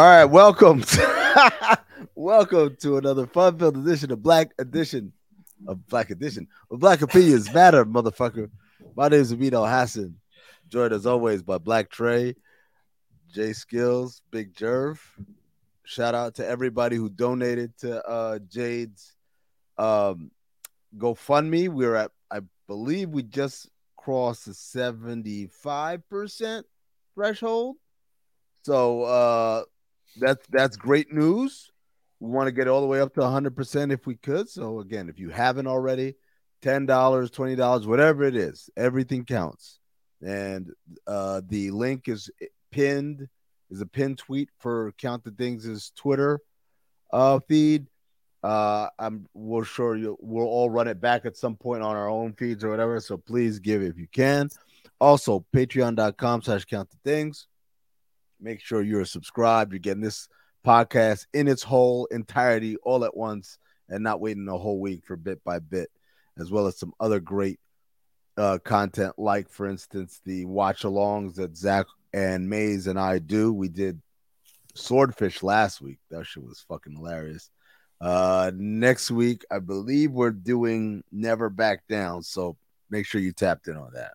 Right, welcome, to, welcome to another fun-filled edition of Black Edition of Black Edition of Black Opinions Matter, motherfucker. My name is Amin Elhassan, joined as always by Black Trey, Jay Skills, Big Jerv. Shout out to everybody who donated to uh, Jade's um, GoFundMe. We're at, I believe, we just crossed the seventy-five percent threshold. So uh that's that's great news. We want to get all the way up to 100% if we could. So again, if you haven't already, $10, $20, whatever it is, everything counts. And uh the link is pinned is a pinned tweet for Count the Dings' Twitter uh feed. Uh I'm we're sure you we'll all run it back at some point on our own feeds or whatever. So please give if you can. Also, patreon.com slash count the dings make sure you're subscribed. You're getting this podcast in its whole entirety all at once and not waiting a whole week for bit by bit, as well as some other great uh, content, like, for instance, the watch alongs that Zach and Mays and I do. We did Swordfish last week. That shit was fucking hilarious. Uh, next week, I believe we're doing Never Back Down. So make sure you tapped in on that.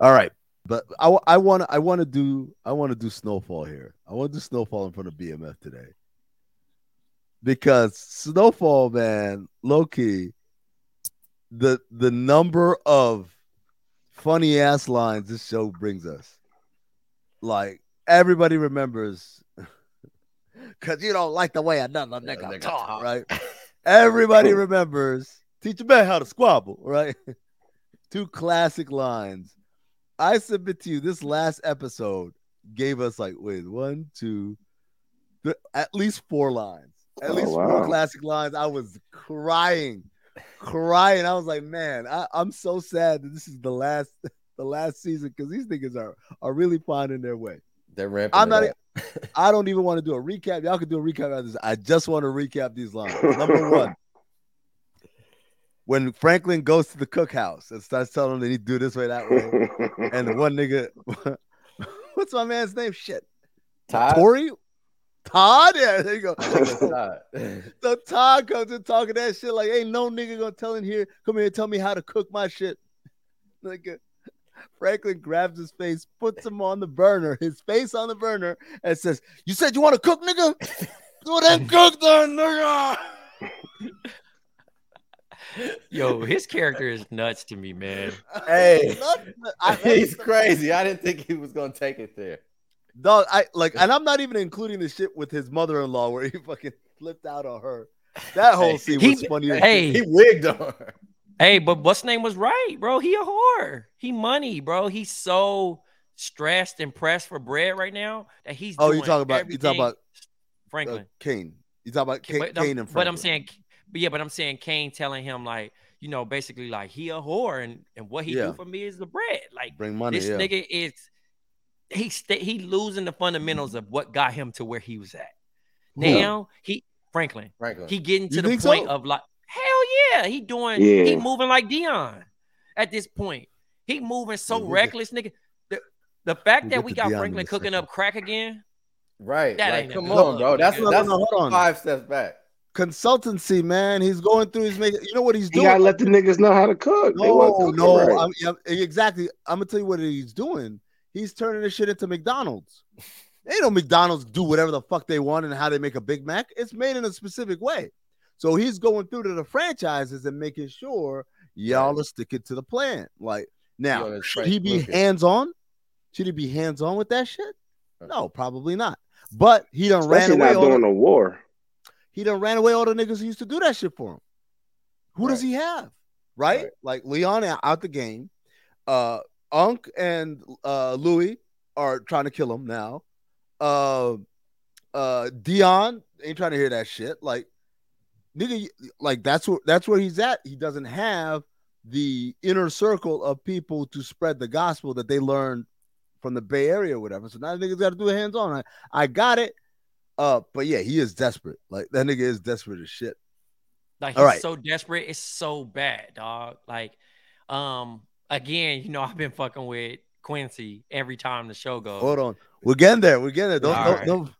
All right. But I, I want to I want to do I want to do snowfall here. I want to do snowfall in front of BMF today because snowfall, man, low key, the the number of funny ass lines this show brings us, like everybody remembers, because you don't like the way another nigga, nigga talk, talk, right? everybody remembers. Teach a man how to squabble, right? Two classic lines I submit to you this last episode gave us like wait one two at least four lines. At oh, least wow. four classic lines. I was crying crying. I was like man I, i'm so sad that this is the last the last season because these niggas are are really finding their way. They're ramping i'm not i don't even want to do a recap. Y'all can do a recap of this. I just want to recap these lines. Number one when Franklin goes to the cookhouse and starts telling them that he do this way, that way, and the one nigga, what's my man's name? Shit, Todd. Tory. Todd, yeah, there you go. Todd. so Todd comes in talking that shit like, ain't no nigga gonna tell in here, come here and tell me how to cook my shit. Like, uh, Franklin grabs his face, puts him on the burner, his face on the burner, and says, "You said you want to cook, nigga? So then cook then, nigga." Yo, his character is nuts to me, man. Hey, I- he's crazy. I didn't think he was gonna take it there. Dog, I like, and I'm not even including the shit with his mother-in-law where he fucking flipped out on her. That whole scene He- was funny. Hey, He wigged on her. Hey, but what's name was right, bro. He a whore. He money, bro. He's so stressed and pressed for bread right now that he's. Oh, you talking about you talking everything- about uh, Franklin? Kane? You talking about Kane, but, Kane I'm, and but I'm saying, but yeah, but I'm saying Kane telling him like, you know, basically like he a whore and and what he Yeah. do for me is the bread. Like bring money. this yeah. nigga is he sta he losing the fundamentals of what got him to where he was at. Yeah. Now he Franklin, Franklin. he getting to You the point so? of like, hell yeah, he doing, Yeah. he moving like Deon at this point. He moving so we'll get- reckless, nigga. The, the fact We'll that we got Deon Franklin cooking second. up crack again. right. That like, ain't come on, bro. look, That's nigga. that's No, no, hold on. five steps back. Consultancy, man. He's going through. He's making. You know what he's You doing? gotta let the niggas know how to cook. No, wasn't no. right. I'm, yeah, exactly. I'm gonna tell you what he's doing. He's turning this shit into McDonald's. Ain't no McDonald's do whatever the fuck they want and how they make a Big Mac. It's made in a specific way. So he's going through to the franchises and making sure y'all are sticking to the plan. Like now, Yo, should Frank he be hands on? Should he be hands on with that shit? No, probably not. But he done ran Especially away. not All during the, the war. He done ran away all the niggas who used to do that shit for him. Who does he have? Right? Right. Like Leon out- the game. Uh Unk and uh Louie are trying to kill him now. Uh uh Deon ain't trying to hear that shit. Like nigga, like that's where that's where he's at. He doesn't have the inner circle of people to spread the gospel that they learned from the Bay Area or whatever. So now the niggas got to do it hands on. I, I got it. Uh, but yeah, he is desperate. Like that nigga is desperate as shit. Like he's right. so desperate, it's so bad, dog. Like, um, again, you know, I've been fucking with Quincy every time the show goes. Hold on, we're getting there. We're getting there. Don't, All don't, right. don't.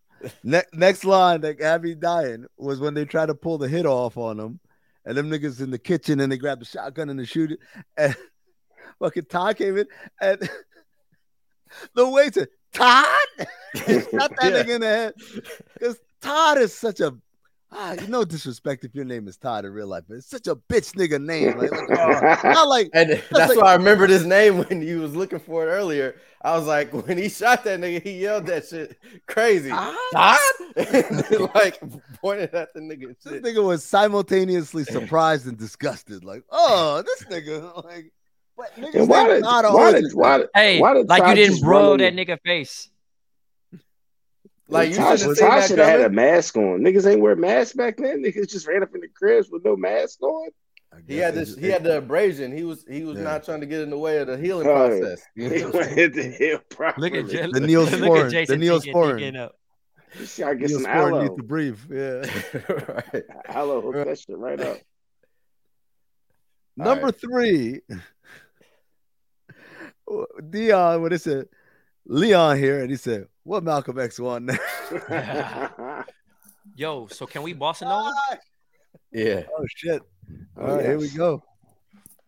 Ne- next line that me dying was when they tried to pull the hit off on him, and them niggas in the kitchen and they grabbed the shotgun and they shoot it, and fucking Todd came in and the waiter Todd he shot that Yeah. nigga in the head because Todd is such a ah, you know disrespect if your name is Todd in real life, but it's such a bitch nigga name. Like, like, oh, not like And that's like- why I remembered his name when he was looking for it earlier. I was like, when he shot that nigga, he yelled that shit crazy. Todd? Todd? and like pointed at the nigga. and This nigga was simultaneously surprised and disgusted. Like, oh, this nigga. Like, but niggas why did, Todd why did, why did, Hey, why did like you didn't bro that nigga face. Like you Todd, should have that should have had a mask on. Niggas ain't wear masks back then. Niggas just ran up in the cribs with no mask on. He had this. just- He had the abrasion. He was. He was Yeah. not trying to get in the way of the healing Right. process. You He know? went into hell properly. Look at J- The look, Neosporin, at Jason the thinking- Neosporin. thinking up. You see, I get Neosporin some aloe. needs to breathe. Yeah. right. Aloe, hook that shit right up. Number right. three, Deon, what it said, Leon here, and he said, "What Malcolm X won?" Yo, so can we bossa nova? Yeah. oh shit! Oh, All Oh, right, here we go.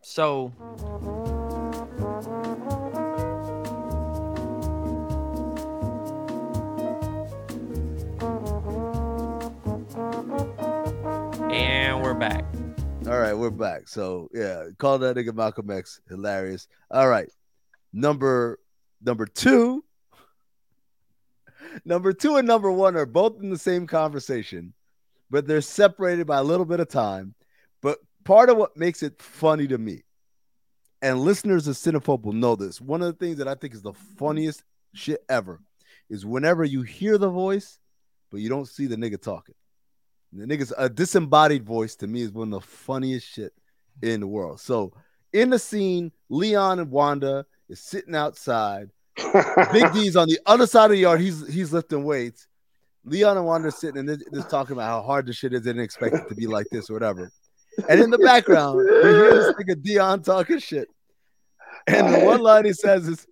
So and we're back. All right, we're back. So yeah, call that nigga Malcolm X. Hilarious. All right, number number two, number two and number one are both in the same conversation, but they're separated by a little bit of time. But part of what makes it funny to me, and listeners of Cinephobe will know this. One of the things that I think is the funniest shit ever is whenever you hear the voice, but you don't see the nigga talking. The nigga's a disembodied voice to me is one of the funniest shit in the world. So in the scene, Leon and Wanda is sitting outside. Big D's on the other side of the yard. He's he's lifting weights. Leon and Wanda sitting and they're just talking about how hard the shit is. They didn't expect it to be like this or whatever. And in the background, you hear this nigga Deon talking shit. And the one line he says is,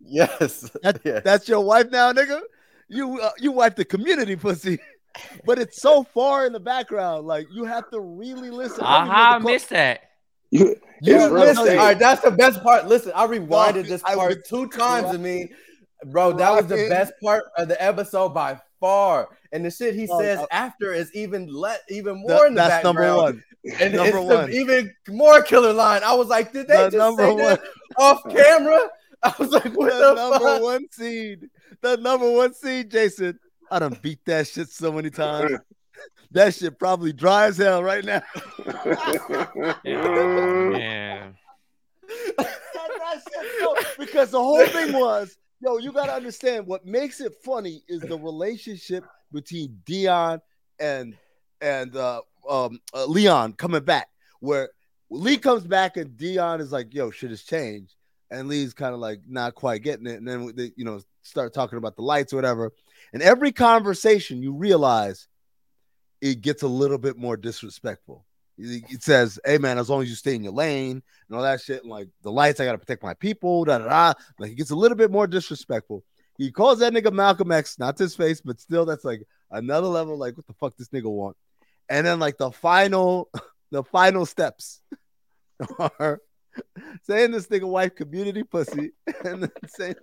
Yes. That- yes. "That's your wife now, nigga. You uh, you wife the community pussy." But it's so far in the background, like you have to really listen. I don't even know Aha, I missed that. you, You it's listen- all right, that's the best part. Listen, I rewinded Dog, this part was two times. I mean, bro, that was the best part of the episode by far, and the shit he Oh, says uh, after is even let even more Th- in the that's number one. And Number it's one. even more killer line. I was like, did they The just number say one. that off camera? I was like, what the the, number fuck? one seed. The number one seed, Jason. I done beat that shit so many times. That shit probably dry as hell right now. Yeah. That- that shit so- because the whole thing was, yo, you gotta understand what makes it funny is the relationship between Deon and and uh, um, uh, Leon coming back, where Lee comes back and Deon is like, yo, shit has changed, and Lee's kind of like not quite getting it, and then they, you know, start talking about the lights or whatever, and every conversation you realize it gets a little bit more disrespectful. It says, "Hey man, as long as you stay in your lane and all that shit, and like the lights, I gotta protect my people." Da da da. Like it gets a little bit more disrespectful. He calls that nigga Malcolm X, not his face, but still, that's like another level. Like, what the fuck this nigga want? And then like the final, the final steps are saying this nigga wife community pussy, and then saying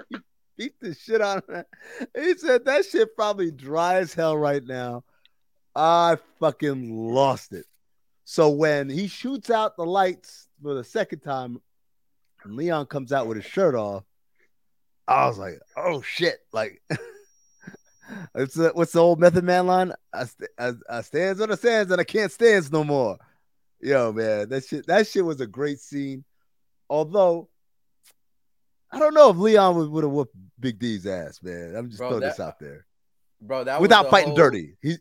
beat the shit out of her. He said that shit probably dry as hell right now. I fucking lost it. So when he shoots out the lights for the second time, and Leon comes out with his shirt off, I was like, "Oh shit!" Like, it's the, what's the old Method Man line? I, st- I, I stands on the sands and I can't stands no more. Yo, man, that shit that shit was a great scene. Although I don't know if Leon would, would have whooped Big D's ass, man. I'm just Bro, throwing that- this out there bro. That was without the fighting whole- dirty. He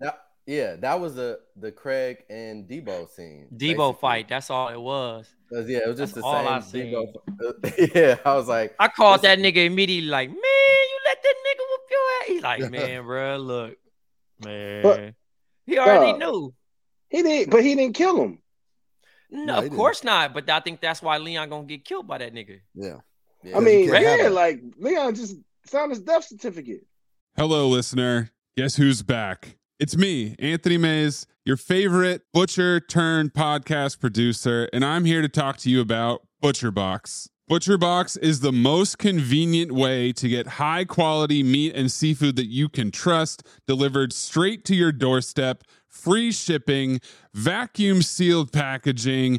That, yeah, that was the the Craig and Debo scene. Debo basically. fight. That's all it was. 'Cause, Yeah, it was just That's the all I same Debo. yeah, I was like, I called that nigga immediately like, man, you let that nigga whoop your ass. He's like, man, bro, look, man. he already Dog. knew. he didn't, but he didn't kill him. No, No, he of didn't. course not. But I think that's why Leon gonna get killed by that nigga. yeah. Yeah, I mean, can't yeah, like Leon just signed his death certificate. Hello, listener. Guess who's back? It's me, Anthony Mays, your favorite butcher turned podcast producer, and I'm here to talk to you about ButcherBox. ButcherBox is the most convenient way to get high quality meat and seafood that you can trust delivered straight to your doorstep, free shipping, vacuum sealed packaging.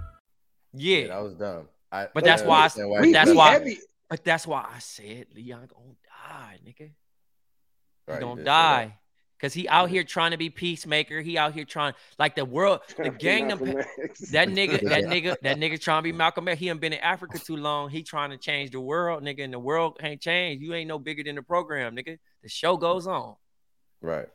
Yeah, yeah, that was dumb. I, But that's why I- understand but he that's did why- Heavy, but that's why I said Leon gonna die, nigga. He Right, gonna did say die. Cause he out here trying to be peacemaker. He out here trying like the world, the gang. done Malcolm. That nigga, that nigga, that nigga trying to be Malcolm X. He ain't been in Africa too long. He trying to change the world, nigga. And the world ain't changed. You ain't no bigger than the program, nigga. The show goes on. Right.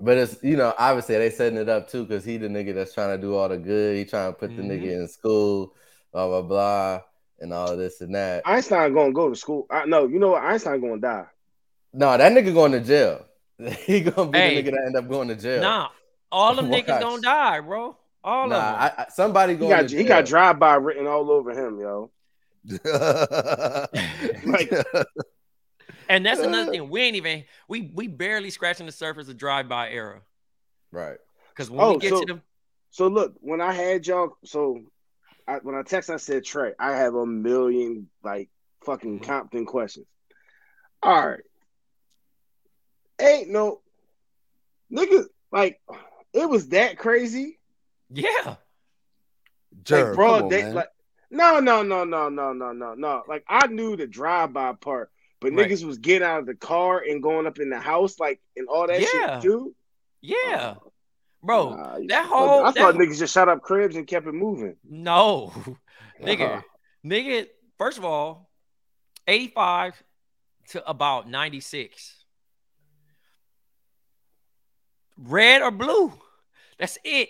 But it's you know obviously they setting it up too because he the nigga that's trying to do all the good. He trying to put the Mhm. nigga in school, blah blah blah. and all this and that. Einstein gonna go to school. I no, you know what? Einstein gonna die. No, that nigga going to jail. he gonna be Hey. the nigga that end up going to jail. Nah, all them niggas Watch. gonna die, bro. All Nah, of them. I, I, somebody He got to he got drive by written all over him, yo. Like and that's another thing. We ain't even we we barely scratching the surface of drive-by era. right. Because when Oh, we get so- to them, so look, when I had y'all, so I, when I text, I said Trey, I have a million like fucking mm-hmm. Compton questions. All right, ain't no nigga like it was that crazy. yeah, Jerv, like broad come on, day, man. like no, no, no, no, no, no, no, no. Like I knew the drive by part, but Right. niggas was getting out of the car and going up in the house, like and all that Yeah. shit too. yeah, bro. Nah, that whole I thought that- niggas just shot up cribs and kept it moving. no, nigga, Uh-huh. nigga. First of all, eighty-five to about ninety-six. Red or blue? That's it.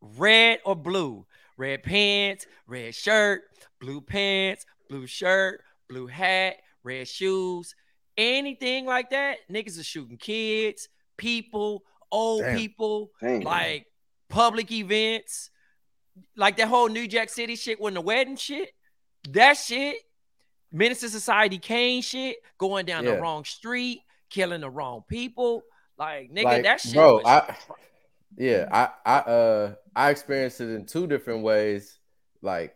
Red or blue. Red pants, red shirt, blue pants, blue shirt, blue hat, red shoes, anything like that. Niggas are shooting kids, people, old Damn. people, Damn. like public events, like that whole New Jack City shit when the wedding shit. That shit, Menace to Society Caine shit, going down Yeah. the wrong street, killing the wrong people. Like, nigga, Like, that shit. bro, was- I yeah, I I uh I experienced it in two different ways, like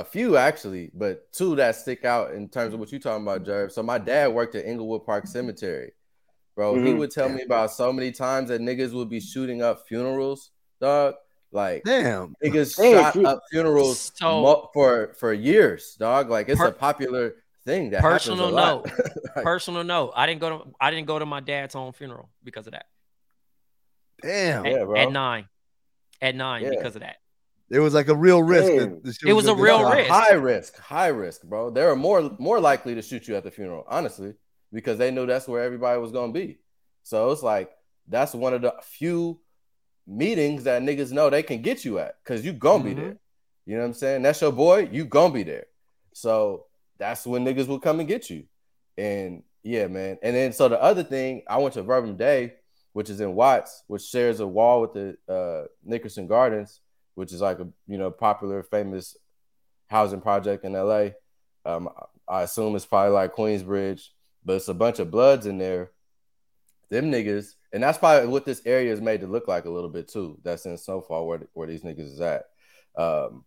a few actually, but two that stick out in terms of what you're talking about, Jerv. So my dad worked at Inglewood Park Cemetery, bro. He Mhm. would tell me about so many times that niggas would be shooting up funerals, dog. Like Damn. niggas Damn, shot fu- up funerals So- mo- for for years, dog. Like it's Per- a popular thing that Personal happens a lot. Like, personal note. I didn't go to I didn't go to my dad's own funeral because of that. Damn. At, Yeah, bro. at nine. At nine Yeah. because of that. It was like a real risk. Damn. that the shit It was a real get risk. High risk, high risk, bro. They were more more likely to shoot you at the funeral, honestly, because they knew that's where everybody was gonna be. So it's like that's one of the few meetings that niggas know they can get you at because you gonna be Mhm. there. You know what I'm saying? That's your boy, you gonna be there. So that's when niggas will come and get you. And yeah, man. And then so the other thing, I went to Verbum Dei, which is in Watts, which shares a wall with the uh, Nickerson Gardens, which is like a you know popular, famous housing project in LA. Um, I assume it's probably like Queensbridge, but it's a bunch of bloods in there. Them niggas, and that's probably what this area is made to look like a little bit too. That's in Snowfall where where these niggas is at. Um,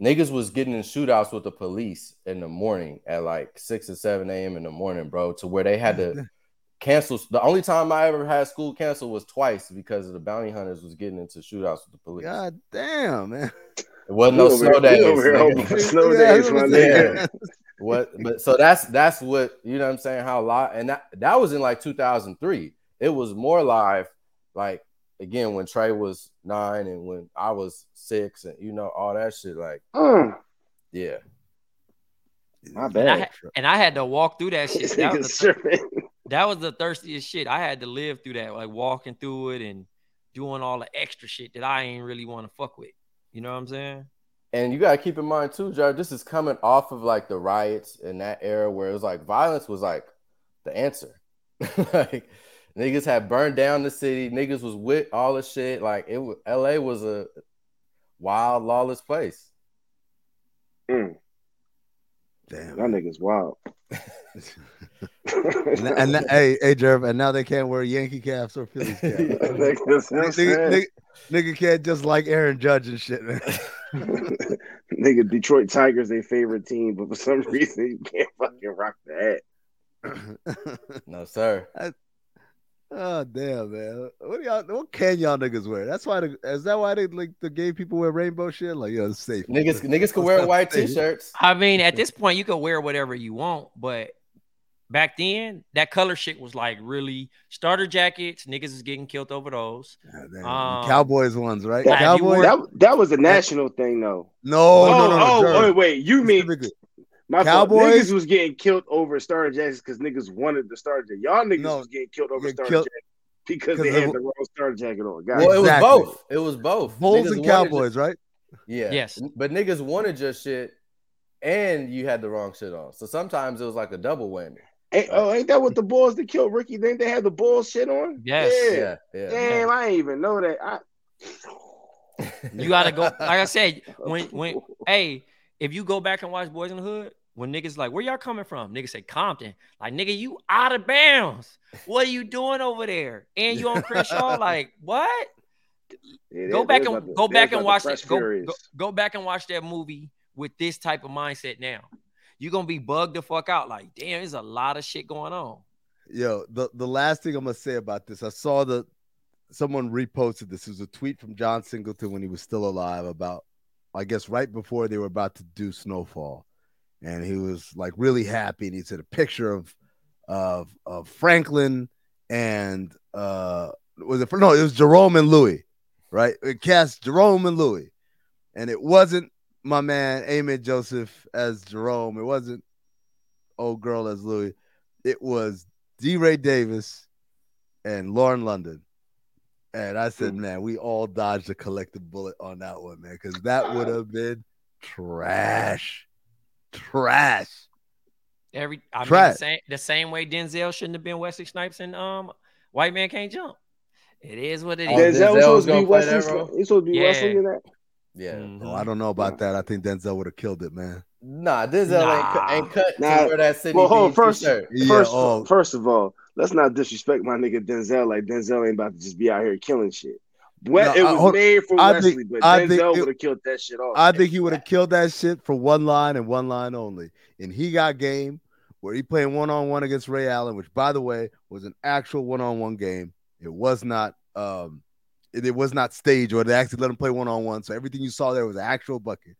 niggas was getting in shootouts with the police in the morning at like six or seven a.m. in the morning, bro, to where they had to cancel. The only time I ever had school canceled was twice because of the bounty hunters was getting into shootouts with the police. God damn, man. It wasn't no We over snow days. over here nigga. hoping for snow days, my that's what nigga. what but so that's that's what you know what I'm saying how live and that that was in like 2003 it was more live like again when Trey was 9 and when I was 6 and you know all that shit like Mm, yeah my And I, bad. had, and I had to walk through that shit. That was, nigga's the, tripping. That was the thirstiest shit. I had to live through that, like walking through it and doing all the extra shit that I ain't really want to fuck with. You know what I'm saying? and you got to keep in mind too Joe this is coming off of like the riots in that era where it was like violence was like the answer like niggas had burned down the city niggas was with all the shit like it was LA was a wild lawless place Mm, Damn. that nigga's wild. And, and now- hey, hey, Jerv, and now they can't wear Yankee caps or Phillies caps. Niggas, nigga, nigga, nigga can't just like Aaron Judge and shit, man. nigga, Detroit Tigers their favorite team, but for some reason you can't fucking rock the hat. no sir oh damn, man. What do y'all? What can y'all niggas wear? That's why. The, is that why they like the gay people wear rainbow shit? Like, yo, it's safe. Niggas, niggas could wear white t-shirts. I mean, at this point, you could wear whatever you want, but back then, that color shit was like really starter jackets. Niggas is getting killed over those. God. Um, Cowboys ones, right? Have you Cowboys. worn- That that was a national thing though. no, oh, no, no, no. oh, Jerv. wait, wait. You mean Specifically. my fault. Cowboys? Niggas was getting killed over Star jackets because niggas wanted the Star jacket. Y'all niggas No, was getting killed over get starter killed- jackets because 'cause they they had the wrong Star jacket on. Got Well, it. it Exactly. was both. It was both. Bulls Niggas and wanted Cowboys, right? yeah. Yes. But niggas wanted your shit, and you had the wrong shit on. So sometimes it was like a double whammy. Ain't, oh, ain't that what the Bulls that killed Ricky? Then they had the Bulls shit on. Yes. Yeah. Yeah, yeah. Damn, I didn't even know that. I, You gotta go. Like I said, when when hey, if you go back and watch Boyz n the Hood, when niggas like, where y'all coming from? Niggas say Compton. Like, nigga, you out of bounds. What are you doing over there? And you on Crenshaw? like, what? Yeah, Go back and to- go back and watch that. Go, go, go back and watch that movie with this type of mindset now. You're gonna be bugged the fuck out. Like, damn, there's a lot of shit going on. Yo, the, the last thing I'm gonna say about this, I saw the someone reposted this. It was a tweet from John Singleton when he was still alive about, I guess, right before they were about to do Snowfall, and he was like really happy, and he said a picture of of of Franklin and uh was it no, it was Jerome and Louie, right? It cast Jerome and Louie, and it wasn't my man Amin Joseph as Jerome. It wasn't old girl as Louie. It was DeRay Davis and Lauren London. And I said, man, we all dodged a collective bullet on that one, man, because that would have been trash. Trash. Every I mean, Trash. the same the same way Denzel shouldn't have been Wesley Snipes and um White Man Can't Jump. It is what it Oh, is. Denzel was Denzel was supposed to be gonna play Wesley. that role? He's supposed to be Yeah. Wesley in that. Yeah. Mhm. Oh, I don't know about that. I think Denzel would have killed it, man. Nah, Denzel ain't, Nah. ain't cut Nah. to wear that city Well, hold on, Beam first- Yeah, First, oh. first of all, let's not disrespect my nigga Denzel. Like Denzel ain't about to just be out here killing shit. Well, No, it was hold- made for I Wesley, think- but Denzel would have killed that shit off. I think he would have killed that shit for one line and one line only. And he got game where he playing one on one against Ray Allen, which by the way was an actual one on one game. It was not um it, it was not staged or they actually let him play one on one. So everything you saw there was an actual bucket.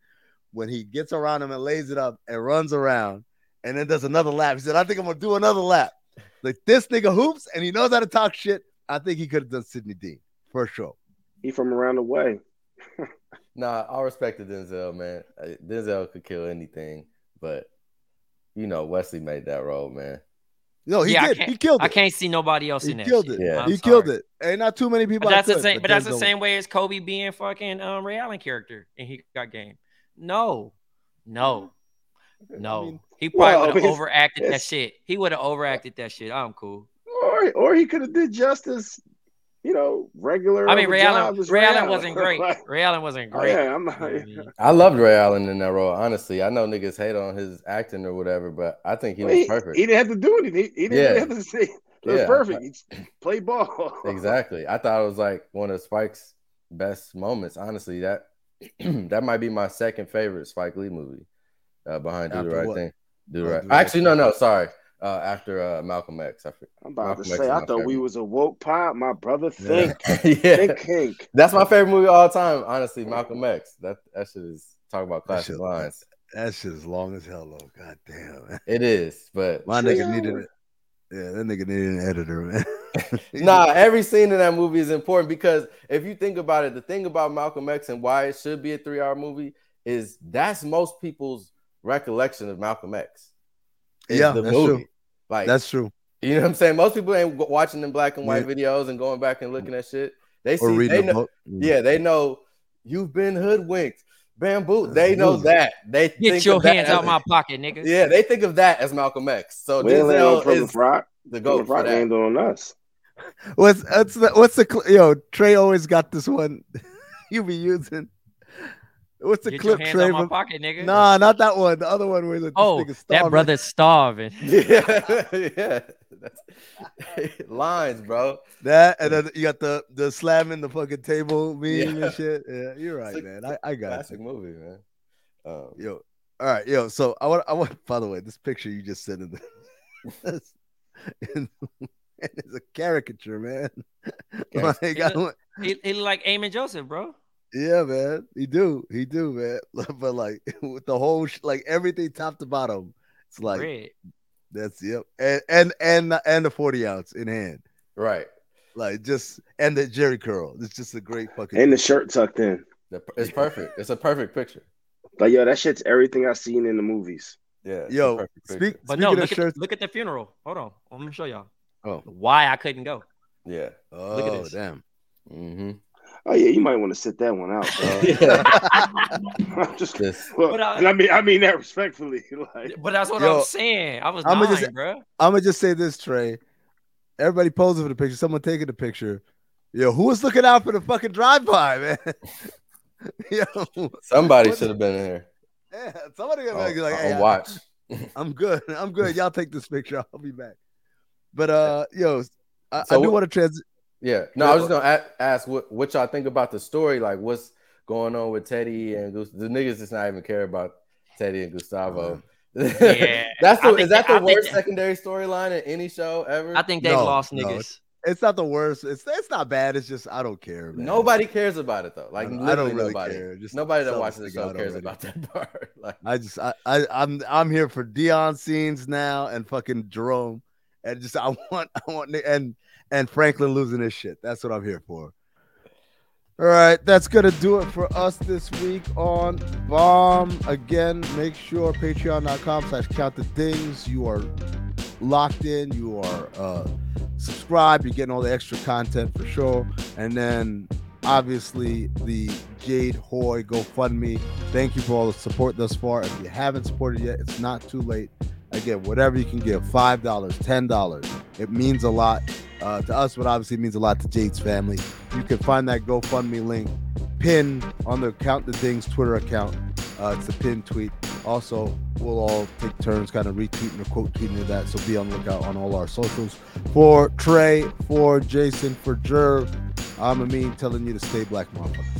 When he gets around him and lays it up and runs around and then does another lap, he said, I think I'm gonna do another lap. Like this nigga hoops and he knows how to talk shit. I think he could have done Sidney Deane for sure. He from around the way. Nah, I respect the Denzel, man. Denzel could kill anything, but you know, Wesley made that role, man. No, he Yeah, did. He killed it. I can't see nobody else He in that. killed it. Yeah. I'm he killed it. Ain't not too many people. But that's out the same. But that's the same way as Kobe being fucking um Ray Allen character and he got game. No, no, no. I mean, he probably well, would have it's- overacted that shit. He would have overacted that shit. I'm cool. Or or he could have did justice, you know, regular. I mean, Ray Allen. as Ray Allen wasn't great. Like, Ray Allen wasn't oh, great. yeah, I'm not. I I loved Ray Allen in that role. Honestly, I know niggas hate on his acting or whatever, but I think he was he, perfect. he didn't have to do anything. He didn't Yeah. have to say. It was Yeah. perfect. He just played ball. exactly. I thought it was like one of Spike's best moments. Honestly, that that might be my second favorite Spike Lee movie. Uh, behind Do the Right what? Thing. Do the right. Do the Right Actually, no, no, sorry. Uh, after uh, Malcolm X. I forget. I'm about Malcolm to say, I my thought we was a woke pop. My brother think, yeah, think, think. that's my favorite movie of all time. Honestly, Malcolm X. That that shit is talk about That classic shit- lines. That shit is long as hell, though. God damn. It is, but My Three nigga needed it. Yeah, that nigga needed an editor, man. nah, every scene in that movie is important because if you think about it, the thing about Malcolm X and why it should be a three-hour movie is that's most people's recollection of Malcolm X. Yeah, the that's movie. true. Like That's true. you know what I'm saying. Most people ain't watching them black and white Yeah. videos and going back and looking at shit. They see, Or they know, book. Mm. yeah, they know you've been hoodwinked, bamboo. They know that. They Get think your of that hands as- out my pocket, nigga. Yeah, they think of that as Malcolm X. So We ain't laying on Denzel Plymouth is Rock. the goat Plymouth for Rock ain't on us. What's what's the, what's the cl- yo? Trey always got this one. you be using. What's the Get your clip, hands Trey? my pocket, nigga. Nah, not that one. The other one where the this Oh, nigga that starving. brother's starving. Yeah, yeah. Lines, bro. That and then you got the the slamming the fucking table meme Yeah. and shit. Yeah, you're right, It's man. I, I got Classic you. movie, man. Um, Yo, all right, yo. So I want I want. By the way, this picture you just sent in the. and it's a caricature, man. Like, I don't- he, he look like Amin Joseph, bro. Yeah, man. He do, he do, man. But like with the whole, sh- like everything top to bottom, it's like Red. that's yep, and and and and the forty ounce in hand, right. like just and the Jheri curl. It's just a great fucking. And the shirt tucked in. It's perfect. It's a perfect picture. Like, yo, that shit's everything I've seen in the movies. Yeah. Yo, speak. But no, of look at, shirts. look at the funeral. Hold on. I'm gonna show y'all Oh. why I couldn't go. Yeah. oh look at this. damn. Mm-hmm. Oh yeah, you might want to sit that one out, bro. Yeah. I'm just, Just- well, But I- and I mean, I mean that respectfully. Like, But that's what Yo, I'm saying. I was I'ma dying, just- bro. I'm gonna just say this, Trey. Everybody posing for the picture. Someone taking the picture. Yo, who was looking out for the fucking drive-by, man? Yo, Somebody should have been in here. yeah, somebody gonna on, be like, on hey, I- watch. I'm good. I'm good. Y'all take this picture. I'll be back. But uh, yo, I, So I do want to trans. Yeah. No, I was just gonna ask what what y'all think about the story. Like, what's going on with Teddy and Gus- the niggas? Just not even care about Teddy and Gustavo. Uh-huh. Yeah, that's the is that that- the I worst that- secondary storyline in any show ever? I think they've No, lost no, niggas. It's not the worst. It's it's not bad. It's just I don't care. Man. nobody cares about it though. Like I don't- I don't really nobody. care. Just nobody that watches the thing show cares already. about that part. like, I just I, I I'm I'm here for Deon scenes now and fucking Jerome and just I want I want and and Franklin losing his shit. That's what I'm here for. All right, that's gonna do it for us this week on Bomm. Again, make sure patreon.com slash count the dings. You are locked in, you are uh subscribed, you're getting all the extra content for sure. And then obviously the Jade Hoy GoFundMe. Thank you for all the support thus far. If you haven't supported yet, it's not too late. Again, whatever you can give $5, $10, it means a lot uh, to us, but obviously means a lot to Jade's family. You can find that GoFundMe link pinned on the Count the Dings Twitter account. Uh, it's a pinned tweet. Also, we'll all take turns kind of retweeting or quote tweeting to that. So be on the lookout on all our socials. For Trey, for Jason, for Jerv, I'm Amin telling you to stay black, motherfucker.